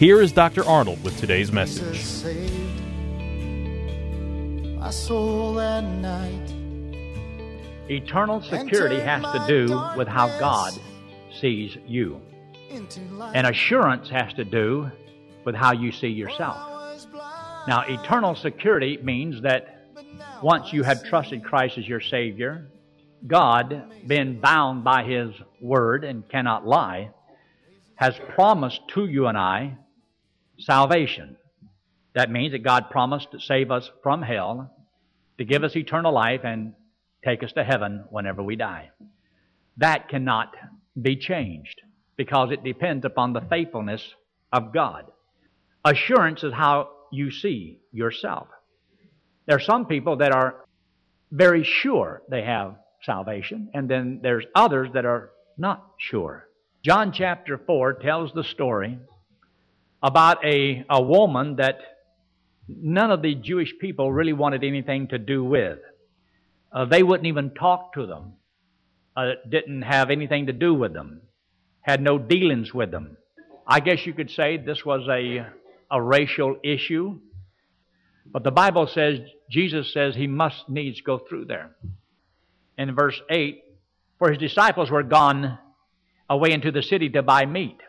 here is Dr. Arnold with today's message. Jesus saved my soul that night. Eternal security has to do with how God sees you. And assurance has to do with how you see yourself. Now, eternal security means that once you have trusted Christ as your Savior, God, being bound by His Word and cannot lie, has promised to you and I salvation. That means that God promised to save us from hell, to give us eternal life, and take us to heaven whenever we die. That cannot be changed because it depends upon the faithfulness of God. Assurance is how you see yourself. There are some people that are very sure they have salvation, and then there's others that are not sure. John chapter 4 tells the story about a, a woman that none of the Jewish people really wanted anything to do with. Uh, they wouldn't even talk to them, uh, didn't have anything to do with them, had no dealings with them. I guess you could say this was a, a racial issue. But the Bible says, Jesus says he must needs go through there. In verse 8, for his disciples were gone away into the city to buy meat.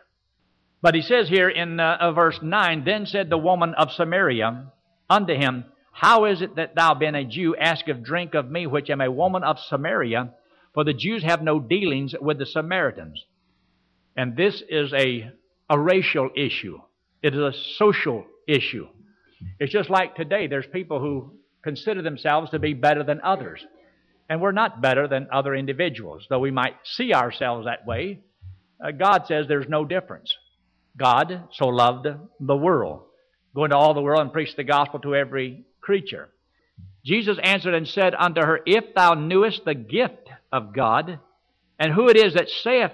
But he says here in uh, uh, verse 9, Then said the woman of Samaria unto him, How is it that thou, being a Jew, askest drink of me, which am a woman of Samaria? For the Jews have no dealings with the Samaritans. And this is a, a racial issue. It is a social issue. It's just like today, there's people who consider themselves to be better than others. And we're not better than other individuals, though we might see ourselves that way. Uh, God says there's no difference. God so loved the world. Go into all the world and preach the gospel to every creature. Jesus answered and said unto her, If thou knewest the gift of God, and who it is that saith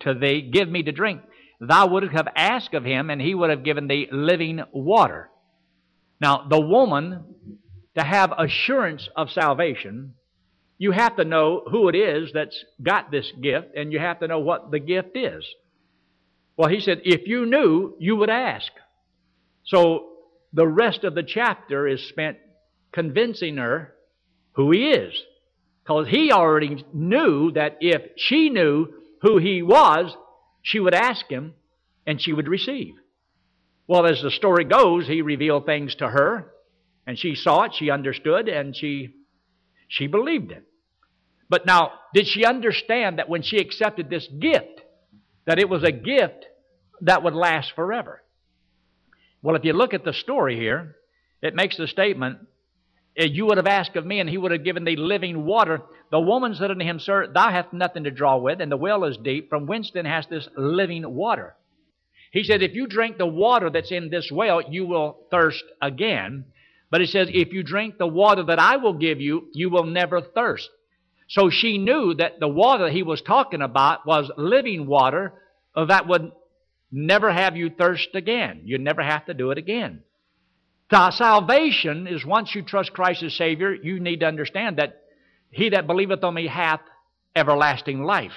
to thee, Give me to drink, thou wouldst have asked of him, and he would have given thee living water. Now, the woman, to have assurance of salvation, you have to know who it is that's got this gift, and you have to know what the gift is. Well, he said, if you knew, you would ask. So the rest of the chapter is spent convincing her who he is. Because he already knew that if she knew who he was, she would ask him and she would receive. Well, as the story goes, he revealed things to her, and she saw it, she understood, and she, she believed it. But now, did she understand that when she accepted this gift, that it was a gift that would last forever? Well, if you look at the story here, it makes the statement, "Eh, You would have asked of me, and he would have given thee living water. The woman said unto him, Sir, thou hast nothing to draw with, and the well is deep. From whence then hast this living water? He said, If you drink the water that's in this well, you will thirst again. But he says, If you drink the water that I will give you, you will never thirst. So she knew that the water he was talking about was living water uh, that would never have you thirst again. You'd never have to do it again. Now, salvation is once you trust Christ as Savior, you need to understand that he that believeth on me hath everlasting life.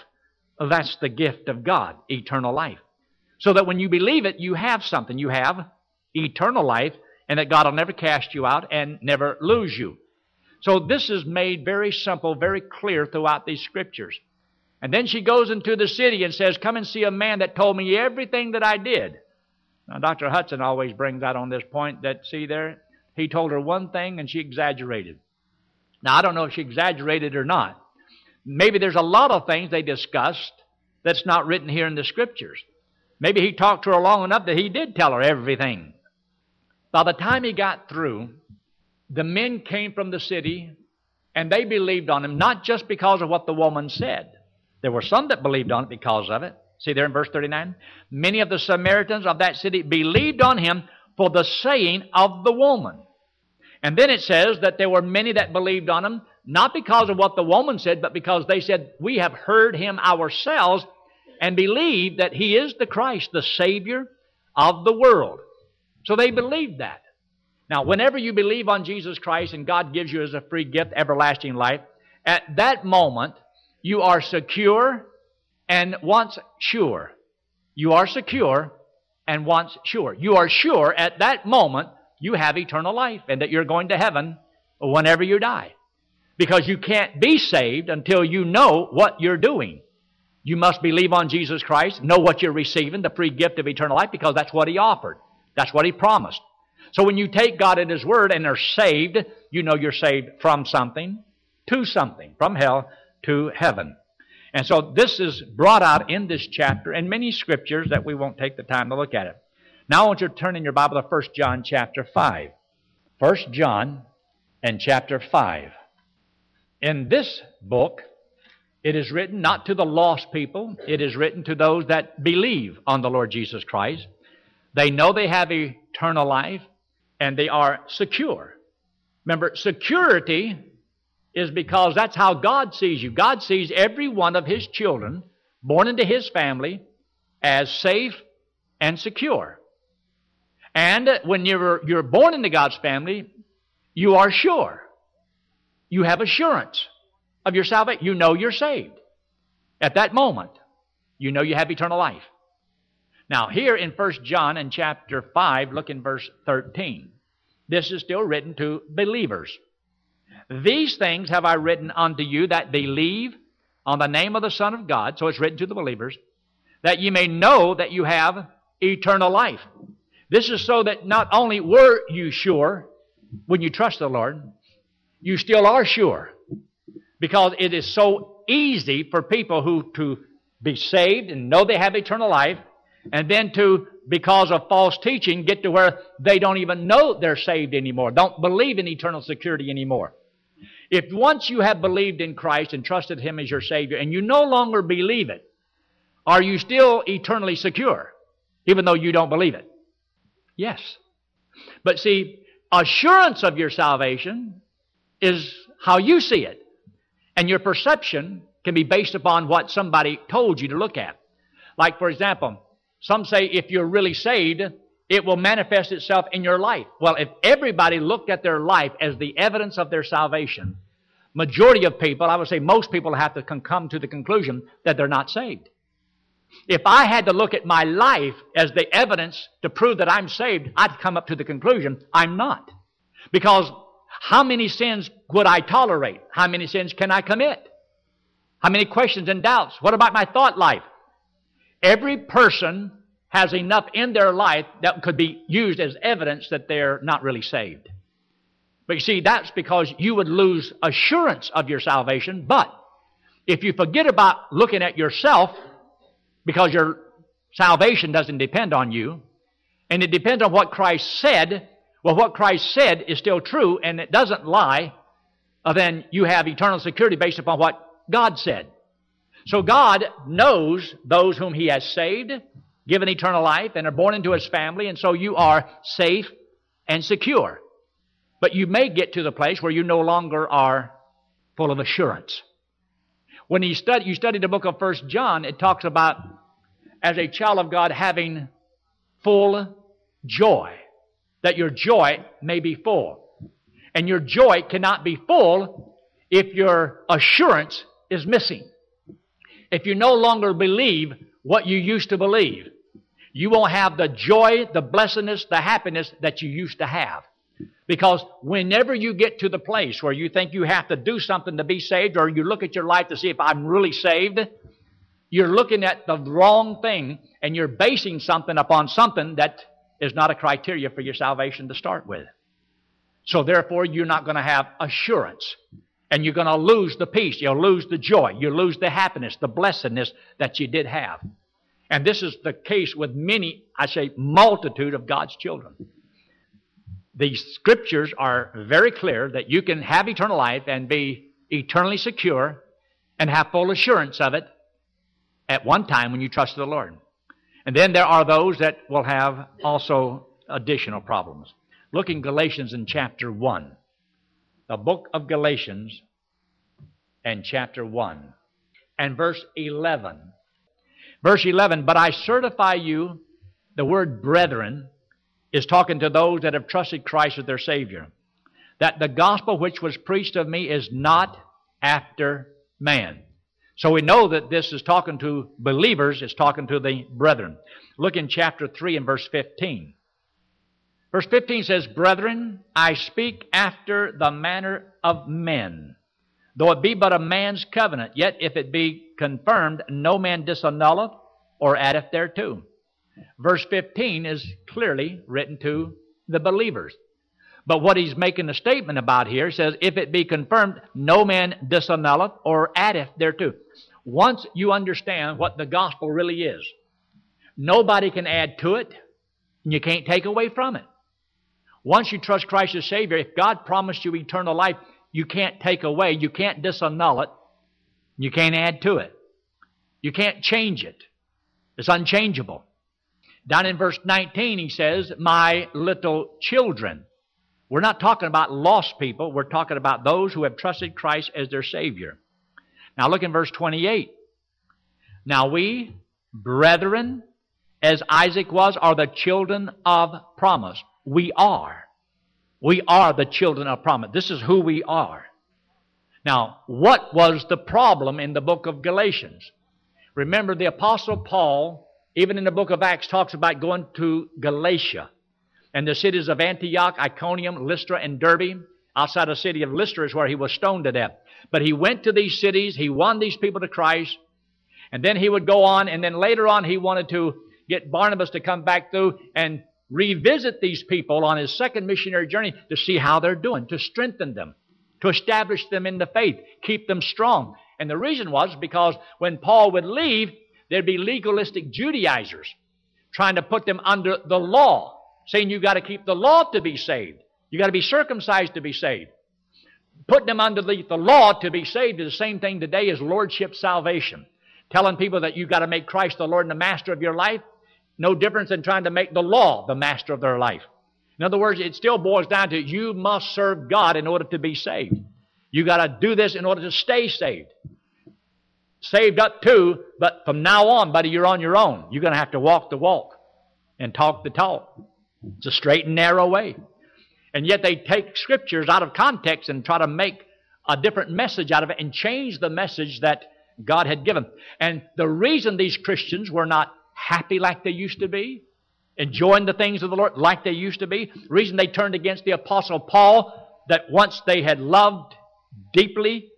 That's the gift of God, eternal life. So that when you believe it, you have something. You have eternal life, and that God will never cast you out and never lose you. So this is made very simple, very clear throughout these scriptures. And then she goes into the city and says, Come and see a man that told me everything that I did. Now, Dr. Hudson always brings out on this point that, see there, he told her one thing and she exaggerated. Now, I don't know if she exaggerated or not. Maybe there's a lot of things they discussed that's not written here in the scriptures. Maybe he talked to her long enough that he did tell her everything. By the time he got through, the men came from the city and they believed on him, not just because of what the woman said. There were some that believed on it because of it. See there in verse 39? Many of the Samaritans of that city believed on him for the saying of the woman. And then it says that there were many that believed on him, not because of what the woman said, but because they said, We have heard him ourselves and believe that he is the Christ, the Savior of the world. So they believed that. Now, whenever you believe on Jesus Christ and God gives you as a free gift everlasting life, at that moment, you are secure and once sure. You are secure and once sure. You are sure at that moment you have eternal life and that you're going to heaven whenever you die. Because you can't be saved until you know what you're doing. You must believe on Jesus Christ, know what you're receiving, the free gift of eternal life, because that's what He offered. That's what He promised. So when you take God at His Word and are saved, you know you're saved from something to something, from hell to heaven. And so this is brought out in this chapter and many scriptures that we won't take the time to look at it. Now I want you to turn in your Bible to 1 John chapter 5. 1 John and chapter 5. In this book, it is written not to the lost people, it is written to those that believe on the Lord Jesus Christ. They know they have eternal life and they are secure. Remember, security is because that's how God sees you. God sees every one of His children born into His family as safe and secure. And when you're, you're born into God's family, you are sure. You have assurance of your salvation. You know you're saved. At that moment, you know you have eternal life. Now, here in 1 John in chapter 5, look in verse 13. This is still written to believers. These things have I written unto you that believe on the name of the Son of God, so it's written to the believers, that ye may know that you have eternal life. This is so that not only were you sure when you trust the Lord, you still are sure. Because it is so easy for people who to be saved and know they have eternal life, and then to, because of false teaching, get to where they don't even know they're saved anymore, don't believe in eternal security anymore. If once you have believed in Christ and trusted Him as your Savior, and you no longer believe it, are you still eternally secure, even though you don't believe it? Yes. But see, assurance of your salvation is how you see it. And your perception can be based upon what somebody told you to look at. Like, for example, some say if you're really saved, it will manifest itself in your life. Well, if everybody looked at their life as the evidence of their salvation, majority of people, I would say most people have to come to the conclusion that they're not saved. If I had to look at my life as the evidence to prove that I'm saved, I'd come up to the conclusion I'm not. Because how many sins would I tolerate? How many sins can I commit? How many questions and doubts? What about my thought life? Every person has enough in their life that could be used as evidence that they're not really saved. But you see, that's because you would lose assurance of your salvation. But if you forget about looking at yourself because your salvation doesn't depend on you, and it depends on what Christ said. Well, what Christ said is still true, and it doesn't lie. Then you have eternal security based upon what God said. So God knows those whom He has saved, given eternal life, and are born into His family, and so you are safe and secure. But you may get to the place where you no longer are full of assurance. When you study, you study the book of First John, it talks about as a child of God having full joy, that your joy may be full. And your joy cannot be full if your assurance is missing. If you no longer believe what you used to believe, you won't have the joy, the blessedness, the happiness that you used to have. Because whenever you get to the place where you think you have to do something to be saved, or you look at your life to see if I'm really saved, you're looking at the wrong thing and you're basing something upon something that is not a criteria for your salvation to start with. So therefore, you're not going to have assurance. And you're going to lose the peace. You'll lose the joy. You'll lose the happiness, the blessedness that you did have. And this is the case with many, I say, multitude of God's children. The scriptures are very clear that you can have eternal life and be eternally secure and have full assurance of it at one time when you trust the Lord. And then there are those that will have also additional problems. Look in Galatians in chapter 1. The book of Galatians and chapter 1 and verse 11. Verse 11, but I certify you, the word brethren is talking to those that have trusted Christ as their Savior, that the gospel which was preached of me is not after man. So we know that this is talking to believers, it's talking to the brethren. Look in chapter 3 and verse 15. Verse 15 says, Brethren, I speak after the manner of men. Though it be but a man's covenant, yet if it be confirmed, no man disannulleth or addeth thereto. Verse 15 is clearly written to the believers. But what he's making a statement about here says, if it be confirmed, no man disannulleth or addeth thereto. Once you understand what the gospel really is, nobody can add to it, and you can't take away from it. Once you trust Christ as Savior, if God promised you eternal life, you can't take away, you can't disannul it, you can't add to it. You can't change it. It's unchangeable. Down in verse 19, he says, My little children. We're not talking about lost people, we're talking about those who have trusted Christ as their Savior. Now look in verse 28. Now we, brethren, as Isaac was, are the children of promise. We are. We are the children of promise. This is who we are. Now, what was the problem in the book of Galatians? Remember, the Apostle Paul, even in the book of Acts, talks about going to Galatia and the cities of Antioch, Iconium, Lystra, and Derbe. Outside the city of Lystra is where he was stoned to death. But he went to these cities, he won these people to Christ, and then he would go on, and then later on he wanted to get Barnabas to come back through and revisit these people on his second missionary journey to see how they're doing, to strengthen them, to establish them in the faith, keep them strong. And the reason was because when Paul would leave, there'd be legalistic Judaizers trying to put them under the law, saying you've got to keep the law to be saved. You've got to be circumcised to be saved. Putting them under the, law to be saved is the same thing today as lordship salvation. Telling people that you've got to make Christ the Lord and the master of your life, no difference than trying to make the law the master of their life. In other words, it still boils down to you must serve God in order to be saved. You got to do this in order to stay saved. Saved up to, but from now on, buddy, you're on your own. You're going to have to walk the walk and talk the talk. It's a straight and narrow way. And yet they take scriptures out of context and try to make a different message out of it and change the message that God had given. And the reason these Christians were not happy like they used to be, enjoying the things of the Lord like they used to be, reason they turned against the Apostle Paul, that once they had loved deeply,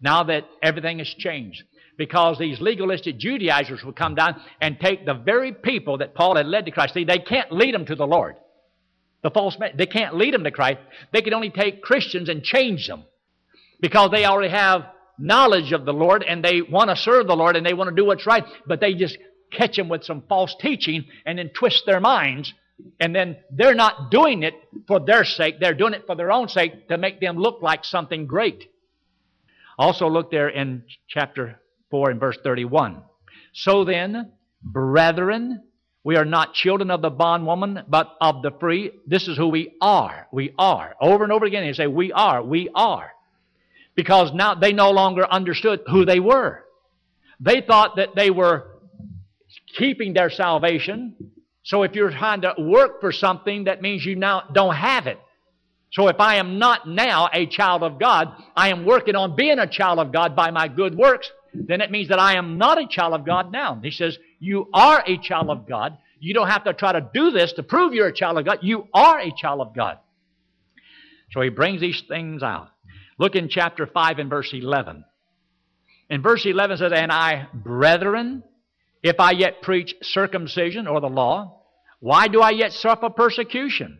now that everything has changed. Because these legalistic Judaizers will come down and take the very people that Paul had led to Christ. See, they can't lead them to the Lord. The false man, they can't lead them to Christ. They can only take Christians and change them. Because they already have knowledge of the Lord and they want to serve the Lord and they want to do what's right, but they just catch them with some false teaching and then twist their minds. And then they're not doing it for their sake, they're doing it for their own sake to make them look like something great. Also, look there in chapter 4 and verse 31. So then, brethren, we are not children of the bondwoman, but of the free. This is who we are. We are. Over and over again, they say, We are. We are. Because now they no longer understood who they were. They thought that they were keeping their salvation. So if you're trying to work for something, that means you now don't have it. So if I am not now a child of God, I am working on being a child of God by my good works, then it means that I am not a child of God now. He says, you are a child of God. You don't have to try to do this to prove you're a child of God. You are a child of God. So he brings these things out. Look in chapter 5 and verse 11. In verse 11 it says, And I, brethren, if I yet preach circumcision or the law, Why do I yet suffer persecution?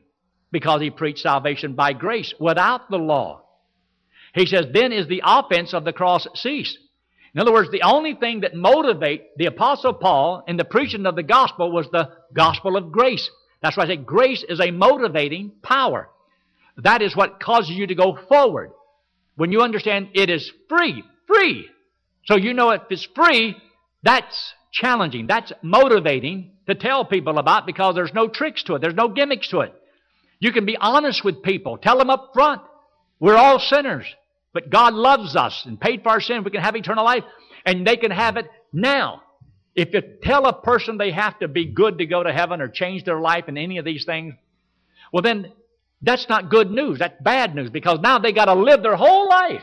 Because he preached salvation by grace without the law. He says, then is the offense of the cross ceased. In other words, the only thing that motivated the Apostle Paul in the preaching of the gospel was the gospel of grace. That's why I say grace is a motivating power. That is what causes you to go forward. When you understand it is free, free. So you know if it's free, that's challenging. That's motivating to tell people about because there's no tricks to it. There's no gimmicks to it. You can be honest with people. Tell them up front. We're all sinners. But God loves us and paid for our sin. We can have eternal life. And they can have it now. If you tell a person they have to be good to go to heaven or change their life in any of these things, well then that's not good news. That's bad news because now they got to live their whole life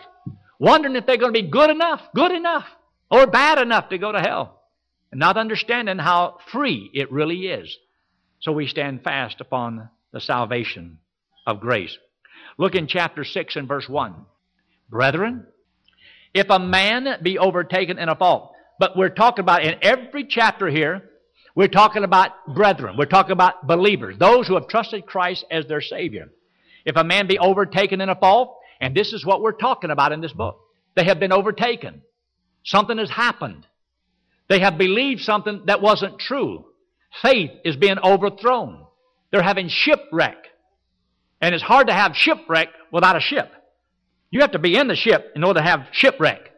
wondering if they're going to be good enough, good enough, or bad enough to go to hell, not understanding how free it really is. So we stand fast upon the salvation of grace. Look in chapter 6 and verse 1. Brethren, if a man be overtaken in a fault, but we're talking about in every chapter here, we're talking about brethren. We're talking about believers, those who have trusted Christ as their Savior. If a man be overtaken in a fault, and this is what we're talking about in this book, they have been overtaken. Something has happened. They have believed something that wasn't true. Faith is being overthrown. They're having shipwreck. And it's hard to have shipwreck without a ship. You have to be in the ship in order to have shipwreck.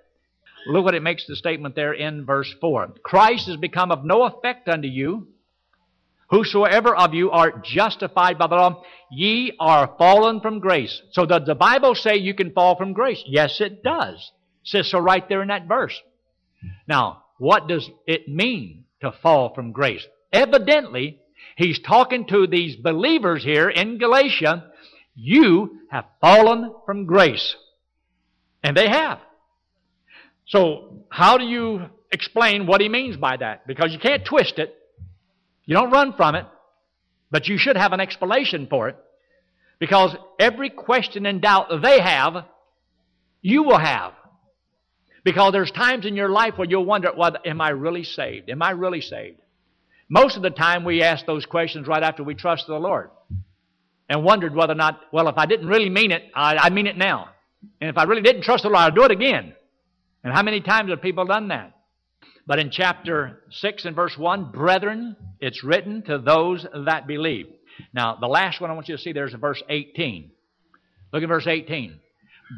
Look what it makes the statement there in verse 4. Christ has become of no effect unto you. Whosoever of you are justified by the law, ye are fallen from grace. So does the Bible say you can fall from grace? Yes, it does. It says so right there in that verse. Now, what does it mean to fall from grace? Evidently, he's talking to these believers here in Galatia. You have fallen from grace. And they have. So, how do you explain what he means by that? Because you can't twist it. You don't run from it. But you should have an explanation for it. Because every question and doubt they have, you will have. Because there's times in your life where you'll wonder, well, am I really saved? Am I really saved? Most of the time we ask those questions right after we trust the Lord. And wondered whether or not, well, if I didn't really mean it, I, I mean it now. And if I really didn't trust the Lord, I'll do it again. And how many times have people done that? But in chapter 6 and verse 1, brethren, it's written to those that believe. Now, the last one I want you to see there is verse 18. Look at verse 18.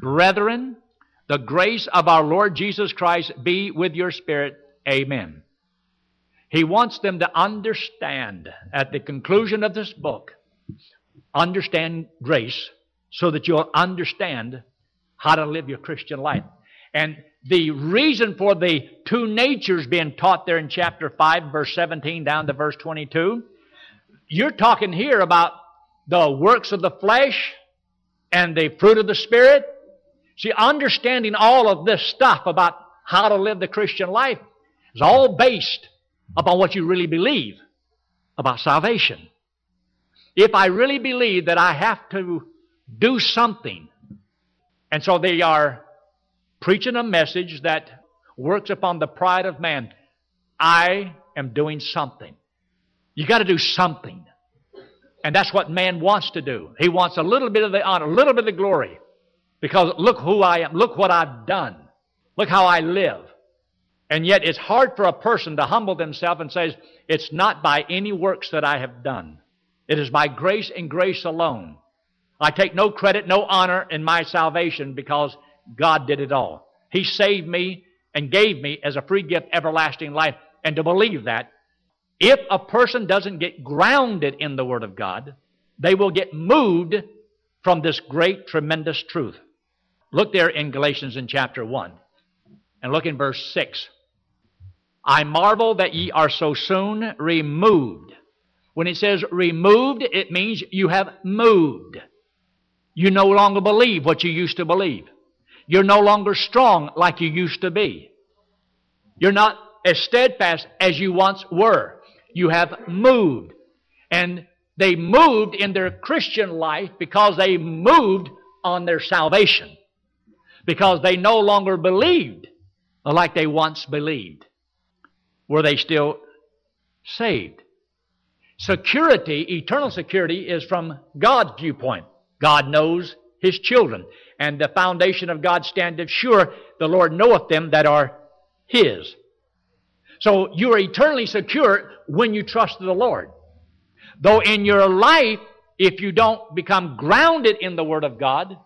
Brethren, the grace of our Lord Jesus Christ be with your spirit. Amen. He wants them to understand at the conclusion of this book, understand grace so that you'll understand how to live your Christian life. And the reason for the two natures being taught there in chapter 5, verse 17 down to verse 22, you're talking here about the works of the flesh and the fruit of the Spirit. See, understanding all of this stuff about how to live the Christian life is all based upon what you really believe about salvation. If I really believe that I have to do something, and so they are preaching a message that works upon the pride of man. I am doing something. You got to do something. And that's what man wants to do. He wants a little bit of the honor, a little bit of the glory. Because look who I am. Look what I've done. Look how I live. And yet it's hard for a person to humble themselves and says, it's not by any works that I have done. It is by grace and grace alone. I take no credit, no honor in my salvation because God did it all. He saved me and gave me as a free gift everlasting life. And to believe that, if a person doesn't get grounded in the Word of God, they will get moved from this great, tremendous truth. Look there in Galatians in chapter 1 and look in verse 6. I marvel that ye are so soon removed. When it says removed, it means you have moved. You no longer believe what you used to believe. You're no longer strong like you used to be. You're not as steadfast as you once were. You have moved. And they moved in their Christian life because they moved on their salvation. Because they no longer believed like they once believed. Were they still saved? security, eternal security, is from God's viewpoint. God knows His children. And the foundation of God standeth sure, the Lord knoweth them that are His. So you are eternally secure when you trust the Lord. Though in your life, if you don't become grounded in the Word of God,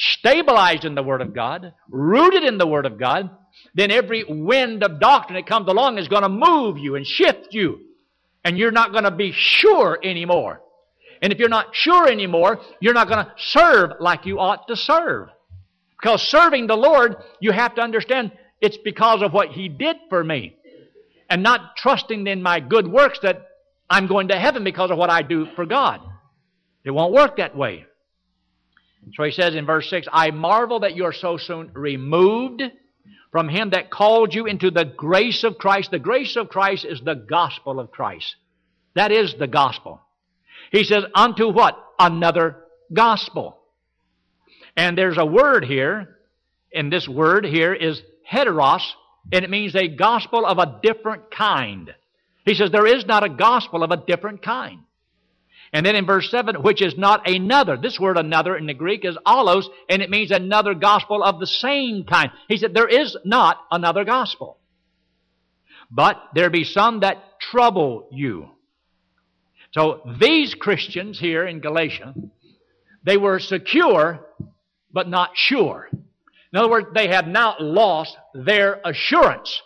stabilized in the Word of God, rooted in the Word of God, then every wind of doctrine that comes along is going to move you and shift you. And you're not going to be sure anymore. And if you're not sure anymore, you're not going to serve like you ought to serve. Because serving the Lord, you have to understand it's because of what He did for me. And not trusting in my good works that I'm going to heaven because of what I do for God. It won't work that way. So he says in verse 6 I marvel that you are so soon removed from him that called you into the grace of Christ. The grace of Christ is the gospel of Christ. That is the gospel. He says, unto what? Another gospel. And there's a word here, and this word here is heteros, and it means a gospel of a different kind. He says, there is not a gospel of a different kind. And then in verse 7, which is not another. This word another in the Greek is allos, and it means another gospel of the same kind. He said, there is not another gospel. But there be some that trouble you. So these Christians here in Galatia, they were secure, but not sure. In other words, they have now lost their assurance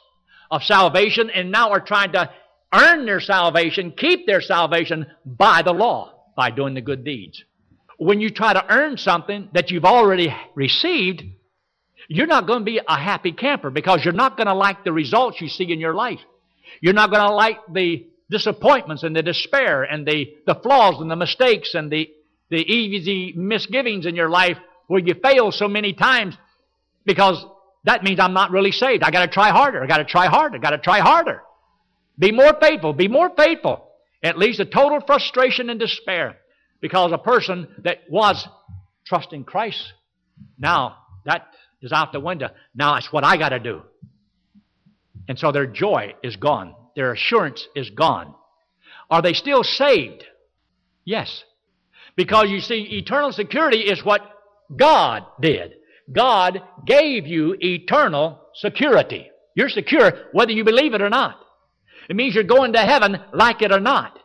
of salvation and now are trying to earn their salvation, keep their salvation by the law, by doing the good deeds. When you try to earn something that you've already received, you're not going to be a happy camper because you're not going to like the results you see in your life. You're not going to like the disappointments and the despair and the, the flaws and the mistakes and the, the easy misgivings in your life where you fail so many times because that means I'm not really saved. I got to try harder. I got to try harder. I got to try harder. Be more faithful. Be more faithful. It leads to total frustration and despair because a person that was trusting Christ, now that is out the window. Now it's what I got to do. And so their joy is gone. Their assurance is gone. Are they still saved? Yes. Because you see, eternal security is what God did. God gave you eternal security. You're secure whether you believe it or not. It means you're going to heaven like it or not.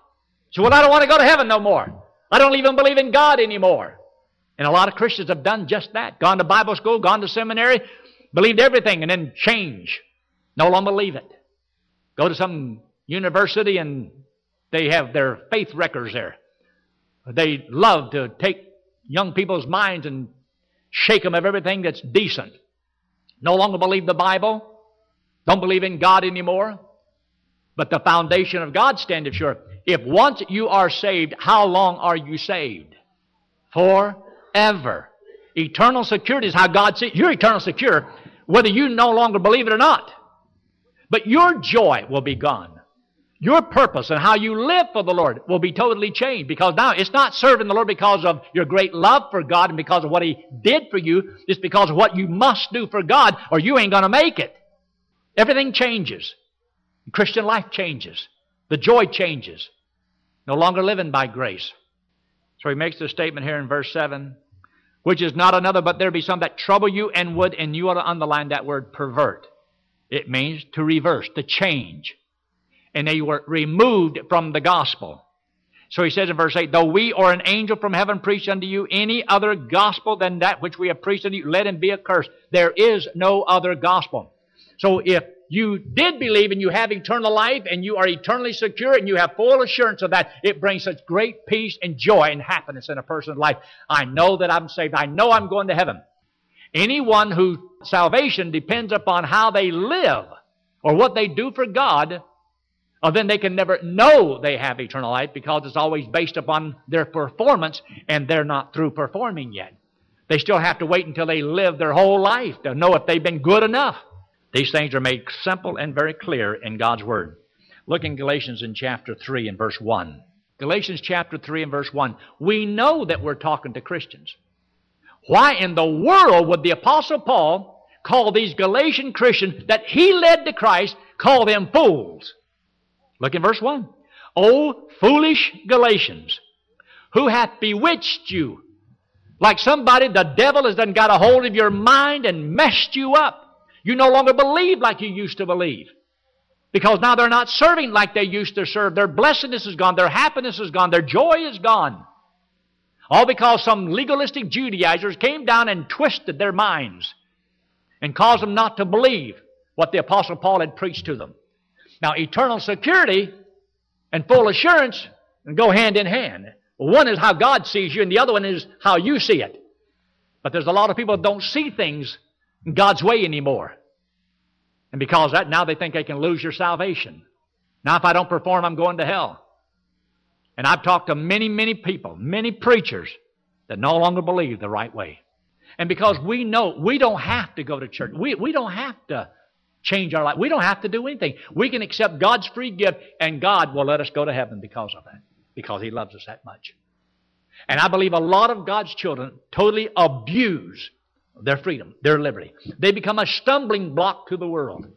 So, well, I don't want to go to heaven no more. I don't even believe in God anymore. And a lot of Christians have done just that. Gone to Bible school, gone to seminary, believed everything, and then change. No longer believe it. Go to some university and they have their faith records there. They love to take young people's minds and shake them of everything that's decent. No longer believe the Bible. Don't believe in God anymore. But the foundation of God standeth sure. If once you are saved, how long are you saved? Forever. Eternal security is how God sees you're eternal secure, whether you no longer believe it or not. But your joy will be gone. Your purpose and how you live for the Lord will be totally changed because now it's not serving the Lord because of your great love for God and because of what He did for you. It's because of what you must do for God or you ain't going to make it. Everything changes. Christian life changes. The joy changes. No longer living by grace. So he makes the statement here in verse 7, which is not another, but there be some that trouble you and would, and you ought to underline that word pervert. It means to reverse, to change. And they were removed from the gospel. So he says in verse 8, Though we or an angel from heaven preach unto you any other gospel than that which we have preached unto you, let him be accursed. There is no other gospel. So if you did believe and you have eternal life and you are eternally secure and you have full assurance of that, it brings such great peace and joy and happiness in a person's life. I know that I'm saved. I know I'm going to heaven. Anyone whose salvation depends upon how they live or what they do for God, well, then they can never know they have eternal life because it's always based upon their performance and they're not through performing yet. They still have to wait until they live their whole life to know if they've been good enough. These things are made simple and very clear in God's Word. Look in Galatians in chapter 3 and verse 1. Galatians chapter 3 and verse 1. We know that we're talking to Christians. Why in the world would the Apostle Paul call these Galatian Christians that he led to Christ, call them fools? Look in verse 1. O foolish Galatians, who hath bewitched you? Like somebody, the devil has done got a hold of your mind and messed you up. You no longer believe like you used to believe. Because now they're not serving like they used to serve. Their blessedness is gone. Their happiness is gone. Their joy is gone. All because some legalistic Judaizers came down and twisted their minds and caused them not to believe what the Apostle Paul had preached to them. Now, eternal security and full assurance go hand in hand. One is how God sees you, and the other one is how you see it. But there's a lot of people that don't see things God's way anymore. And because that, now they think they can lose your salvation. Now, if I don't perform, I'm going to hell. And I've talked to many, many people, many preachers that no longer believe the right way. And because we know we don't have to go to church, we, we don't have to change our life. We don't have to do anything. We can accept God's free gift, and God will let us go to heaven because of that, because He loves us that much. And I believe a lot of God's children totally abuse their freedom, their liberty. They become a stumbling block to the world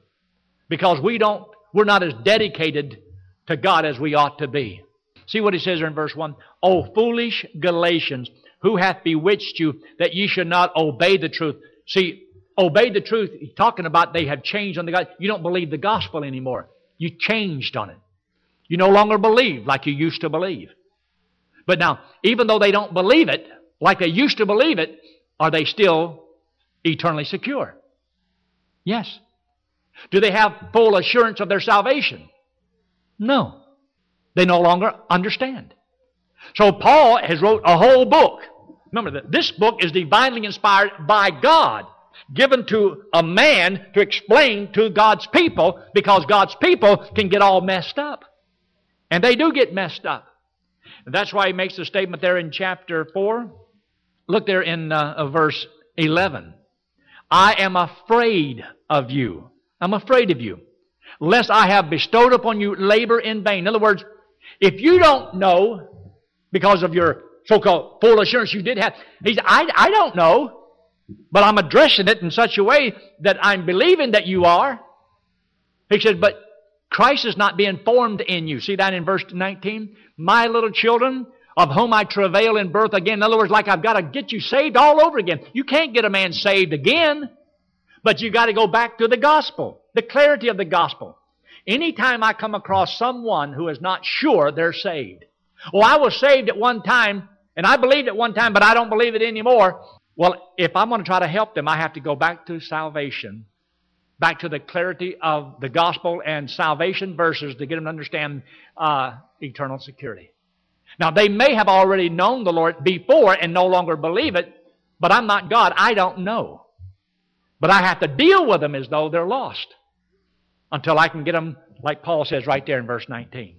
because we don't, we're not as dedicated to God as we ought to be. See what he says there in verse 1? O foolish Galatians, who hath bewitched you that ye should not obey the truth? See, obey the truth, he's talking about they have changed on the God. You don't believe the gospel anymore. You changed on it. You no longer believe like you used to believe. But now, even though they don't believe it like they used to believe it, are they still eternally secure? Yes. Do they have full assurance of their salvation? No. They no longer understand. So Paul has wrote a whole book. Remember that this book is divinely inspired by God, given to a man to explain to God's people because God's people can get all messed up. And they do get messed up. And that's why he makes the statement there in chapter 4. Look there in uh, verse 11. I am afraid of you. I'm afraid of you, lest I have bestowed upon you labor in vain. In other words, if you don't know, because of your so-called full assurance you did have, he said, I, I don't know, but I'm addressing it in such a way that I'm believing that you are. He said, but Christ is not being formed in you. See that in verse 19? My little children, of whom I travail in birth again. In other words, like I've got to get you saved all over again. You can't get a man saved again, but you got to go back to the gospel, the clarity of the gospel. Anytime I come across someone who is not sure they're saved, well, I was saved at one time, and I believed at one time, but I don't believe it anymore. Well, if I'm going to try to help them, I have to go back to salvation, back to the clarity of the gospel and salvation verses to get them to understand uh, eternal security. Now, they may have already known the Lord before and no longer believe it, but I'm not God. I don't know. But I have to deal with them as though they're lost until I can get them, like Paul says right there in verse 19.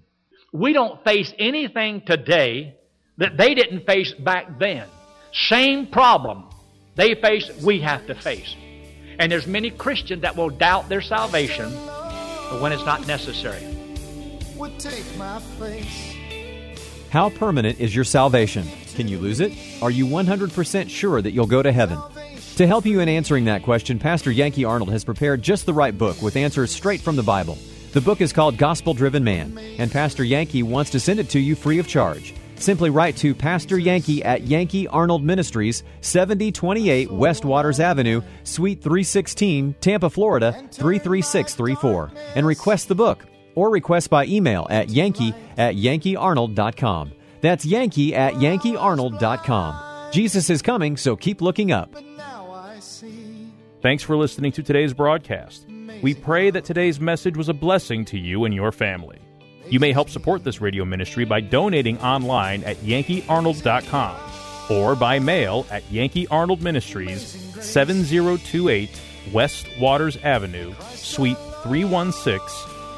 We don't face anything today that they didn't face back then. Same problem they face, we have to face. And there's many Christians that will doubt their salvation when it's not necessary. Would take my. How permanent is your salvation? Can you lose it? Are you 100% sure that you'll go to heaven? To help you in answering that question, Pastor Yankee Arnold has prepared just the right book with answers straight from the Bible. The book is called Gospel Driven Man, and Pastor Yankee wants to send it to you free of charge. Simply write to Pastor Yankee at Yankee Arnold Ministries, 7028 West Waters Avenue, Suite 316, Tampa, Florida 33634, and request the book, or request by email at yankee at yankeearnold.com. That's yankee at yankeearnold.com. Jesus is coming, so keep looking up. Thanks for listening to today's broadcast. We pray that today's message was a blessing to you and your family. You may help support this radio ministry by donating online at yankeearnold.com or by mail at Yankee Arnold Ministries, 7028 West Waters Avenue, Suite 316,